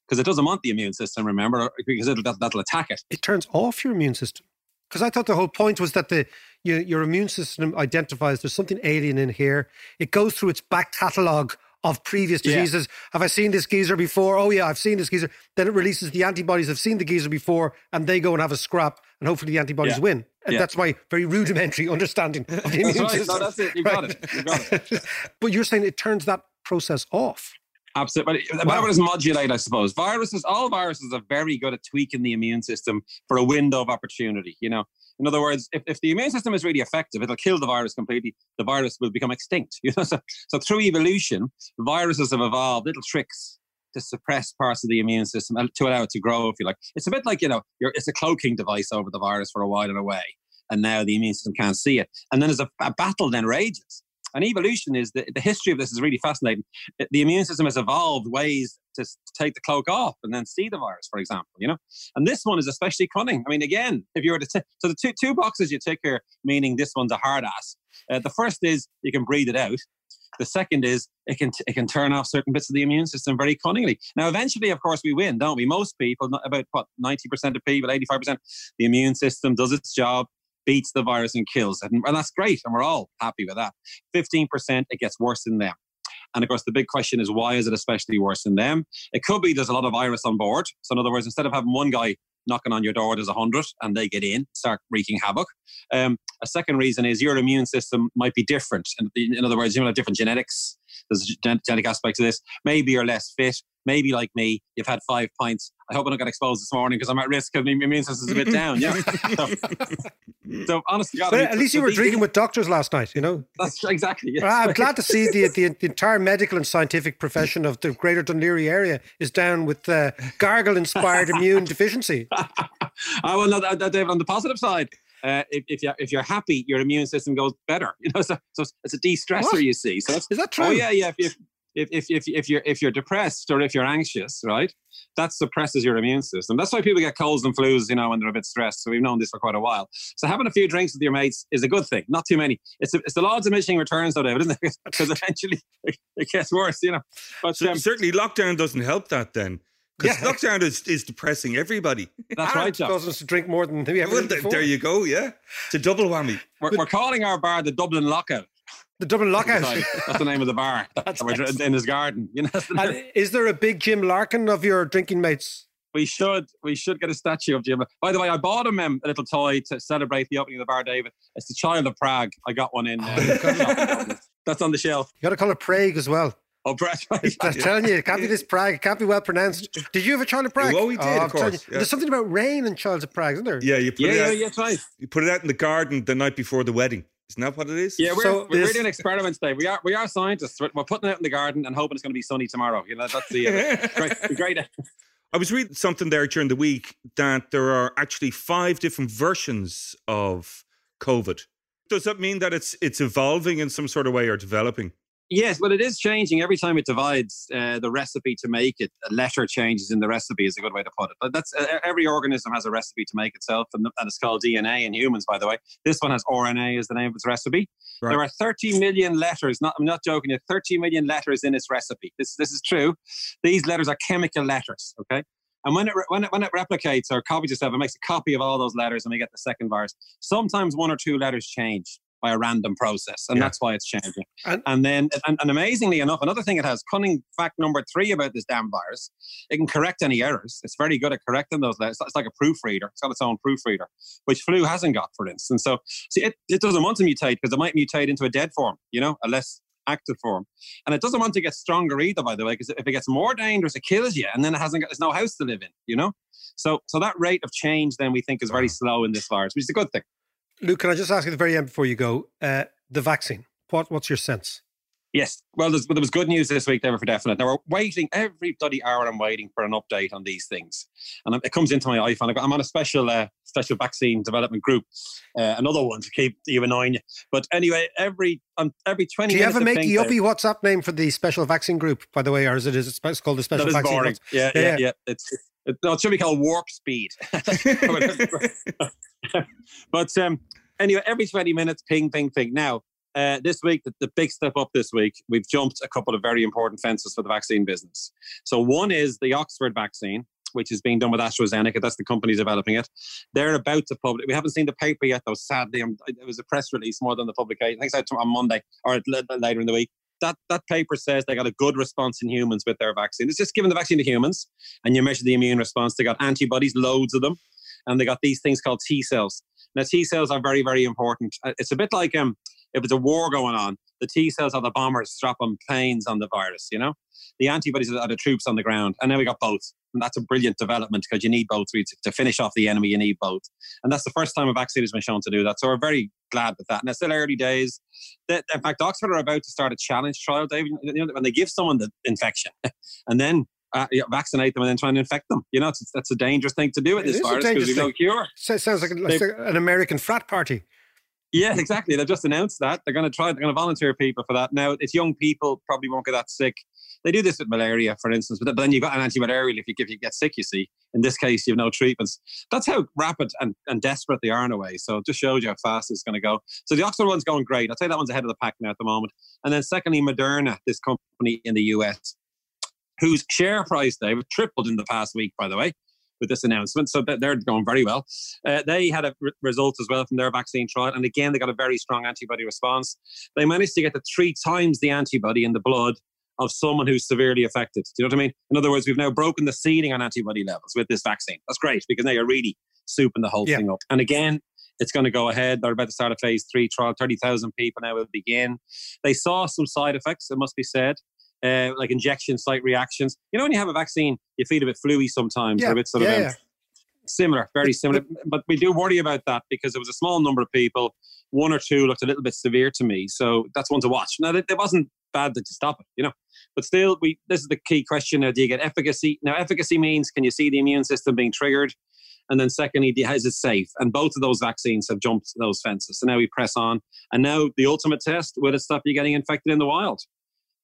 Because it doesn't want the immune system, remember, because that, that'll attack it. It turns off your immune system. Because I thought the whole point was that the your, your immune system identifies there's something alien in here. It goes through its back catalogue of previous Yeah. diseases. Have I seen this geezer before? Oh yeah, I've seen this geezer. Then it releases the antibodies. I've seen the geezer before, and they go and have a scrap, and hopefully the antibodies Yeah. win. And Yeah. that's my very rudimentary understanding of the immune right. system. No, that's it. You got it. You got it. but you're saying it turns that process off. Absolutely. But the is modulate, I suppose. Viruses, all viruses are very good at tweaking the immune system for a window of opportunity. You know, in other words, if, if the immune system is really effective, it'll kill the virus completely. The virus will become extinct. You know, so, so through evolution, viruses have evolved little tricks to suppress parts of the immune system and to allow it to grow, if you like. It's a bit like, you know, it's a cloaking device over the virus for a while and away. And now the immune system can't see it. And then there's a, a battle then rages. And evolution is the, the history of this is really fascinating. The immune system has evolved ways to, to take the cloak off and then see the virus, for example, you know? And this one is especially cunning. I mean, again, if you were to t- so the two, two boxes you tick here, meaning this one's a hard ass. Uh, the first is you can breathe it out. The second is it can it can turn off certain bits of the immune system very cunningly. Now, eventually, of course, we win, don't we? Most people, about what ninety percent of people, eighty five percent, the immune system does its job, beats the virus and kills it, and, and that's great, and we're all happy with that. Fifteen percent, it gets worse in them. And of course, the big question is why is it especially worse in them? It could be there's a lot of virus on board. So, in other words, instead of having one guy knocking on your door, there's a hundred and they get in, start wreaking havoc. Um, a second reason is your immune system might be different. In, in other words, you might have different genetics. There's genetic aspect to this. Maybe you're less fit. Maybe like me, you've had five pints. I hope I don't get exposed this morning because I'm at risk because my immune system's a bit down. Yeah. so, so honestly, God, I mean, at least you were these- drinking with doctors last night, you know? That's exactly. yes. Well, I'm glad to see the, the the entire medical and scientific profession of the Greater Dun Laoghaire area is down with uh, gargle-inspired immune deficiency. I will know that, that, David. On the positive side, uh, if, if you're if you're happy, your immune system goes better. You know, so, so it's a de-stressor. What? You see, so that's, Is that true? Oh yeah, yeah. If, if if if if if you're if you're depressed or if you're anxious, right, that suppresses your immune system. That's why people get colds and flus, you know, when they're a bit stressed. So we've known this for quite a while. So having a few drinks with your mates is a good thing. Not too many. It's a, it's the law of diminishing returns, though, David, isn't it? Because eventually it, it gets worse, you know. But So um, certainly, lockdown doesn't help that then. Because Yeah. lockdown is, is depressing everybody. that's right, And John. causes us to drink more than we ever Well, did before. there you go, yeah. It's a double whammy. We're, we're calling our bar the Dublin Lockout. The Dublin lockout. Sorry, that's the name of the bar. We're in his garden. You know, the. And is there a big Jim Larkin of your drinking mates? we should we should get a statue of Jim. By the way, I bought him um, a little toy to celebrate the opening of the bar, David. It's the Child of Prague. I got one in. Uh, that's on the shelf. You got to call it Prague as well. Oh, Brett. I'm telling you, it can't be this Prague. It can't be well pronounced. Did you have a Child of Prague? Oh, we did, I'm of course, yeah. There's something about rain and Child of Prague, isn't there? Yeah, you put, yeah, it yeah, out, yeah, that's right. you put it out in the garden the night before the wedding. Isn't that what it is? Yeah, we're, So we're, this- we're doing experiments, Dave. We are we are scientists. We're, we're putting it out in the garden and hoping it's going to be sunny tomorrow. You know, that's the uh, great, great. I was reading something there during the week that there are actually five different versions of COVID. Does that mean that it's it's evolving in some sort of way or developing? Yes, well, it is changing every time it divides uh, the recipe to make it. A letter changes in the recipe is a good way to put it. But that's uh, every organism has a recipe to make itself, and, and it's called DNA in humans, by the way. This one has RNA as the name of its recipe. Right. There are 30 million letters. Not, I'm not joking. you, 30 million letters in its recipe. This this is true. These letters are chemical letters. Okay. And when it, re- when, it, when it replicates or copies itself, it makes a copy of all those letters and we get the second virus. Sometimes one or two letters change by a random process, and Yeah. that's why it's changing. And- And, then, and, and amazingly enough, another thing it has, cunning fact number three about this damn virus, it can correct any errors. It's very good at correcting those letters. It's like a proofreader. It's got its own proofreader, which flu hasn't got, for instance. So, see, it, it doesn't want to mutate because it might mutate into a dead form, you know, a less active form. And it doesn't want to get stronger either, by the way, because if it gets more dangerous, it kills you, and then it hasn't got there's no house to live in, you know. So, so that rate of change then we think is very slow in this virus, which is a good thing. Luke, can I just ask you at the very end before you go? Uh, the vaccine. What What's your sense? Yes. Well, there was good news this week, there for definite. Now, we're waiting every bloody hour. I'm waiting for an update on these things, and it comes into my iPhone. I'm on a special uh, special vaccine development group, uh, another one to keep you annoying. But anyway, every um, every 20 Do you minutes. have a I make think uppy WhatsApp name for the special vaccine group, by the way, or is it is it spe- called the special vaccine? boring. Yeah, yeah, yeah. yeah. It's it, no, it should be called warp speed. but um, anyway, every 20 minutes, ping, ping, ping. Now, uh, this week, the, the big step up this week, we've jumped a couple of very important fences for the vaccine business. So, one is the Oxford vaccine, which is being done with AstraZeneca. That's the company developing it. They're about to publish. We haven't seen the paper yet, though. Sadly, I'm, it was a press release more than the publication. I think it's out on Monday or later in the week. That, that paper says they got a good response in humans with their vaccine. It's just giving the vaccine to humans, and you measure the immune response. They got antibodies, loads of them, and they got these things called T cells. Now, T cells are very, very important. Uh, It's a bit like um, if it's a war going on, the T cells are the bombers strapping planes on the virus, you know? The antibodies are the troops on the ground. And now we got both. And that's a brilliant development because you need both to, to finish off the enemy. You need both. And that's the first time a vaccine has been shown to do that. So we're very glad with that. And it's still early days. That, in fact, Oxford are about to start a challenge trial, David. You know, when they give someone the infection and then uh, vaccinate them and then try and infect them, you know, it's, that's a dangerous thing to do with It this virus because we've no cure. So- sounds like, like an American frat party. Yeah, exactly. They've just announced that they're going to try. They're going to volunteer people for that. Now, it's young people probably won't get that sick. They do this with malaria, for instance, but then you've got an antimalarial if you if you get sick. You see, in this case, you have no treatments. That's how rapid and, and desperate they are in a way. So it just shows you how fast it's going to go. So the Oxford one's going great. I'd say that one's ahead of the pack now at the moment. And then secondly, Moderna, this company in the US, whose share price they've tripled in the past week, by the way with this announcement. So they're going very well. Uh, they had a re- result as well from their vaccine trial. And again, they got a very strong antibody response. They managed to get to three times the antibody in the blood of someone who's severely affected. Do you know what I mean? In other words, we've now broken the ceiling on antibody levels with this vaccine. That's great because now you're really souping the whole Yeah. thing up. And again, it's going to go ahead. They're about to start a phase three trial. 30,000 people now will begin. They saw some side effects, it must be said. Uh, like injection site reactions. You know, when you have a vaccine, you feel a bit fluey sometimes, Yeah, a bit sort yeah, of um, yeah. similar, very similar. But we do worry about that because it was a small number of people. One or two looked a little bit severe to me, so that's one to watch. Now, it, wasn't bad that to stop it, you know, but still, we this is the key question: now, Do you get efficacy? Now, efficacy means can you see the immune system being triggered? And then, secondly, is it safe? And both of those vaccines have jumped those fences. So now we press on. And now the ultimate test: will it stop you getting infected in the wild?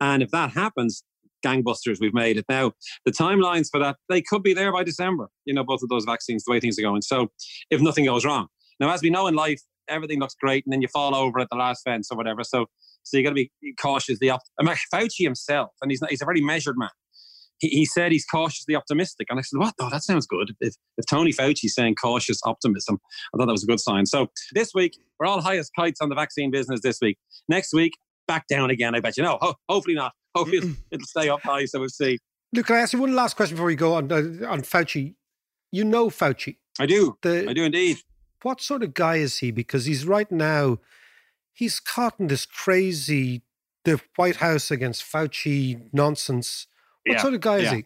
And if that happens, gangbusters, we've made it. Now, the timelines for that, they could be there by December, you know, both of those vaccines, the way things are going. So if nothing goes wrong. Now, as we know in life, everything looks great and then you fall over at the last fence or whatever. So so you got to be cautious. The opt- I Fauci himself, and he's not, he's a very measured man. He, he said he's cautiously optimistic, and I said, "What? No, that sounds good." If if Tony Fauci's saying cautious optimism, I thought that was a good sign. So this week we're all highest kites on the vaccine business. This week, next week back down again. I bet you. No, ho- hopefully not. Hopefully it'll, it'll stay up high. So we'll see. Luke, can I ask you one last question before we go on uh, on Fauci? You know Fauci. I do. The, I do indeed. What sort of guy is he? Because he's right now, he's caught in this crazy, the White House against Fauci nonsense. What Yeah, sort of guy is he?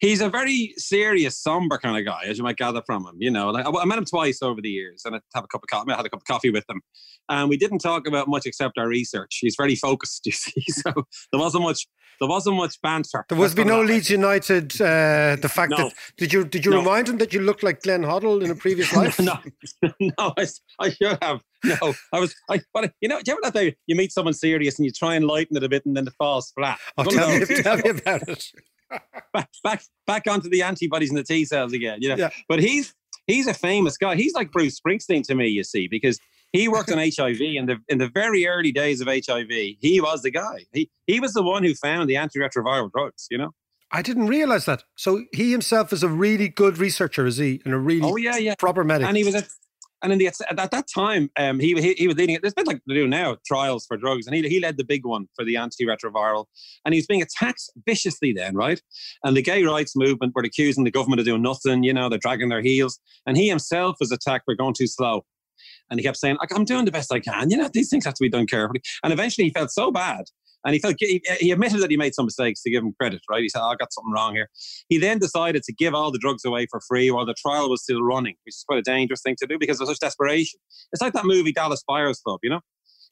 He's a very serious, somber kind of guy, as you might gather from him. You know, like I I met him twice over the years, and I have a cup of coffee. I had a cup of coffee with him, and we didn't talk about much except our research. He's very focused, you see. So there wasn't much. There wasn't much banter. There was be no. Leeds United. Uh, the fact No. that did you did you No. remind him that you looked like Glenn Hoddle in a previous life? no, no, I, I should have. No, I was. I, but you know, do you ever that day you meet someone serious and you try and lighten it a bit and then it falls flat? Oh, tell, me, tell me about it. Back, back, back onto the antibodies and the T cells again. You know, Yeah. but he's he's a famous guy. He's like Bruce Springsteen to me. You see, because he worked on HIV in the in the very early days of HIV. He was the guy. He he was the one who found the antiretroviral drugs. You know. I didn't realize that. So he himself is a really good researcher, is he? And a really Oh yeah, yeah. proper medic. And he was at, and in the at that time, um, he, he he was leading it. A bit like they do now, trials for drugs, and he he led the big one for the antiretroviral, and he was being attacked viciously then, right? And the gay rights movement were accusing the government of doing nothing. You know, they're dragging their heels, and he himself was attacked for going too slow. And he kept saying, I'm doing the best I can. You know, these things have to be done carefully. And eventually he felt so bad. And he felt he, he admitted that he made some mistakes to give him credit, right? He said, oh, I got something wrong here. He then decided to give all the drugs away for free while the trial was still running, which is quite a dangerous thing to do because of such desperation. It's like that movie Dallas Buyers Club, you know?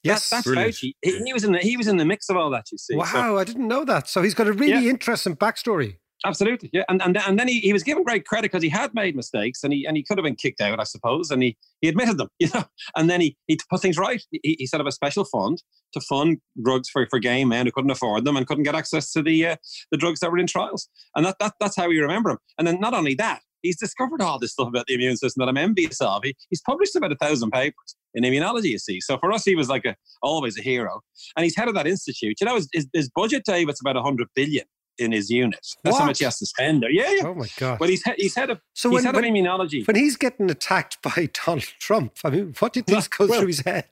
yes. that's Brilliant. Fauci. He, he was in the he was in the mix of all that. You see, So- wow, I didn't know that. So he's got a really Yeah. interesting backstory. Absolutely, yeah, and and and then he, he was given great credit because he had made mistakes and he and he could have been kicked out, I suppose, and he he admitted them, you know, and then he he put things right. He, he set up a special fund to fund drugs for, for gay men who couldn't afford them and couldn't get access to the uh, the drugs that were in trials, and that, that that's how we remember him. And then not only that, he's discovered all this stuff about the immune system that I'm envious of. He, he's published about a thousand papers in immunology, you see. So for us, he was like a always a hero, and he's head of that institute. You know, his, his, budget, Dave, it's about hundred billion in his unit. That's how much he has to spend there. Yeah, yeah. Oh my god. But he's he- he's head of So he's when- head when- of immunology. when he's getting attacked by Donald Trump, I mean, what did these go Well- through his head?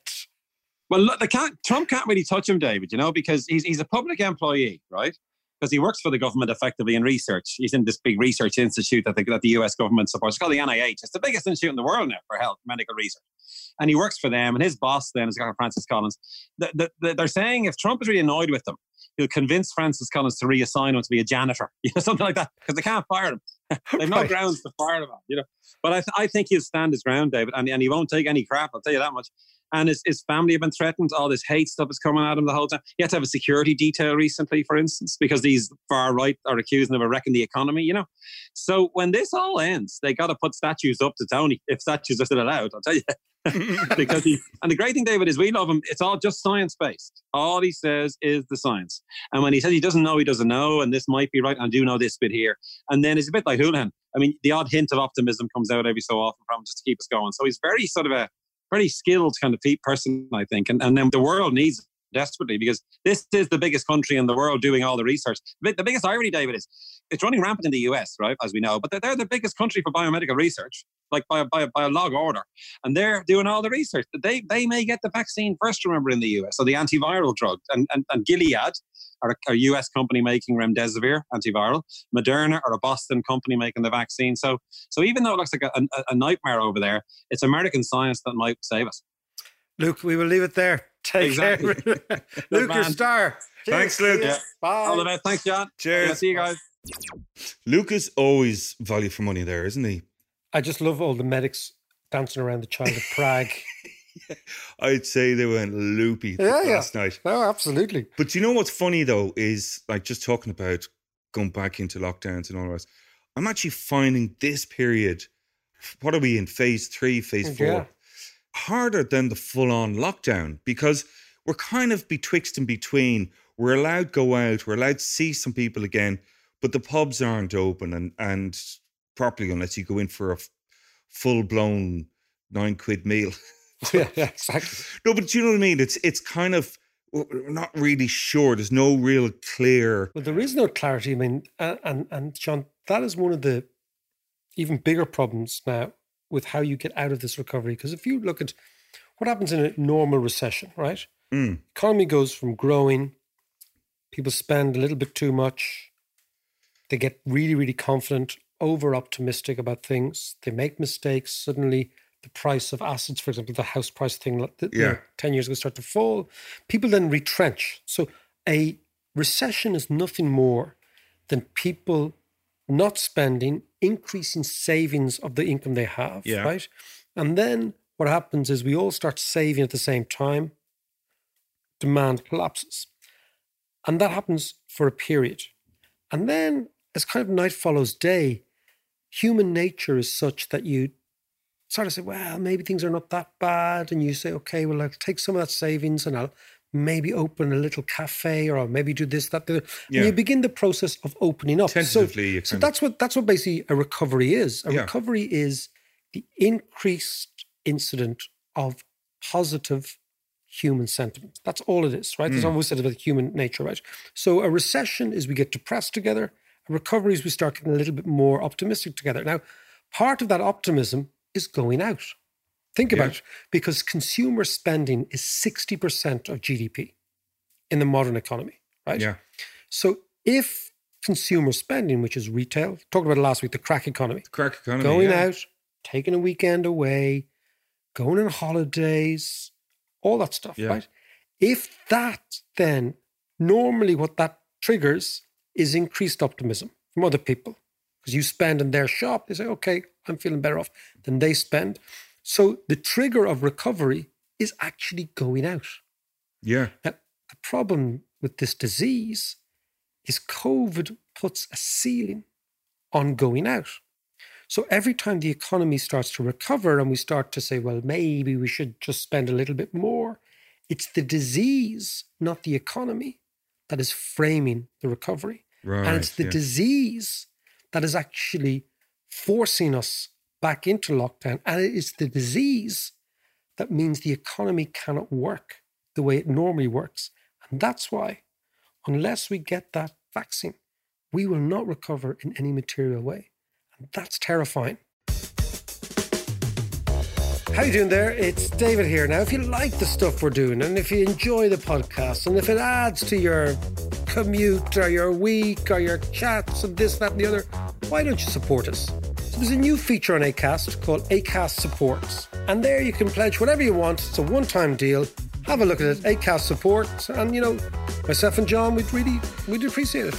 well, look, they can't Trump can't really touch him, David. You know, because he's he's a public employee, right? Because he works for the government effectively in research. He's in this big research institute that the, that the US government supports. It's called the NIH. It's the biggest institute in the world now for health medical research. And he works for them. And his boss then is Dr. Francis Collins. The, the, the, they're saying if Trump is really annoyed with them, he'll convince Francis Collins to reassign him to be a janitor, you know, something like that, because they can't fire him. They've no Right. grounds to fire him, on, you know. But I, th- I think he'll stand his ground, David, and, and he won't take any crap. I'll tell you that much. And his, his family have been threatened. All this hate stuff is coming at him the whole time. He had to have a security detail recently, for instance, because these far right are accusing him of wrecking the economy. You know, so when this all ends, they got to put statues up to Tony if statues are still allowed. I'll tell you. because he and the great thing, David, is we love him. It's all just science based. All he says is the science. And when he says he doesn't know, he doesn't know, and this might be right, I do know this bit here. And then it's a bit like Holohan. I mean, the odd hint of optimism comes out every so often from him just to keep us going. So he's very sort of a very skilled kind of person, I think. And and then the world needs desperately because this is the biggest country in the world doing all the research. The biggest irony, David, is it's running rampant in the US, right, as we know, but they're, they're the biggest country for biomedical research, like by, by, by a log order. And they're doing all the research. They, they may get the vaccine first, remember, in the US, so the antiviral drug. And, and, and Gilead are a, a US company making remdesivir antiviral. Moderna are a Boston company making the vaccine. So, so even though it looks like a, a, a nightmare over there, it's American science that might save us. Luke, we will leave it there. Take Exactly. care. Luke, your man. star. Thanks, Luke. See ya. Bye. All the best. Thanks, John. Cheers. Yeah, see you guys. Luke is always value for money there, isn't he? I just love all the medics dancing around the child of Prague. I'd say they went loopy Yeah, yeah. last night. oh, absolutely. But you know what's funny though is like just talking about going back into lockdowns and all rest. I'm actually finding this period. What are we in phase three, phase four? Yeah. Harder than the full on lockdown because we're kind of betwixt and between. We're allowed to go out. We're allowed to see some people again, but the pubs aren't open and and properly unless you go in for a full blown nine quid meal. yeah, yeah, exactly. No, but you know what I mean. It's it's kind of we're not really sure. There's no real clear. Well, there is no clarity. I mean, and, and and John, that is one of the even bigger problems now with how you get out of this recovery. Because if you look at what happens in a normal recession, right? Mm, Economy goes from growing, people spend a little bit too much, they get really, really confident, over optimistic about things, they make mistakes. Suddenly, the price of assets, for example, the house price thing, like, you know, 10 years ago, start to fall. People then retrench. So, a recession is nothing more than people not spending, increasing savings of the income they have, Yeah. right? And then what happens is we all start saving at the same time, demand collapses. And that happens for a period. And then, as kind of night follows day, human nature is such that you sort of say, well, maybe things are not that bad. And you say, okay, well, I'll take some of that savings and I'll maybe open a little cafe or I'll maybe do this, that, the other. Yeah. And you begin the process of opening up. So- Tentatively, you so, that's what that's what basically a recovery is. A Yeah. recovery is the increased incident of positive human sentiment. That's all it is, right? There's Mm. always said about human nature, right? So a recession is we get depressed together. A recovery is we start getting a little bit more optimistic together. Now, part of that optimism is going out. Think about it, because consumer spending is 60% of GDP in the modern economy, right? Yeah. So if consumer spending, which is retail, talked about it last week, the crack economy, Crack economy. going yeah. out, taking a weekend away, going on holidays, all that stuff, Yeah. right? If that then normally what that triggers is increased optimism from other people because you spend in their shop, they say, okay, I'm feeling better off than they spend. So the trigger of recovery is actually going out. Yeah. Now, the problem with this disease is COVID puts a ceiling on going out. So every time the economy starts to recover and we start to say, well, maybe we should just spend a little bit more, it's the disease, not the economy, that is framing the recovery. Right. and it's the yeah. disease that is actually forcing us back into lockdown. And it is the disease that means the economy cannot work the way it normally works. And that's why, unless we get that vaccine, we will not recover in any material way. And that's terrifying. How you doing there? It's David here. Now, if you like the stuff we're doing, and if you enjoy the podcast, and if it adds to your commute or your week or your chats and this, that, and the other, why don't you support us? So there's a new feature on Acast called Acast Supports, and there you can pledge whatever you want. It's a one-time deal. Have a look at it. Acast Supports, and you know, myself and John, we'd really, we'd appreciate it.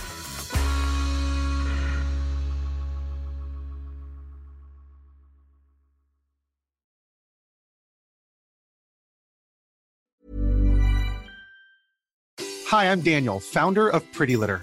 Hi, I'm Daniel, founder of Pretty Litter.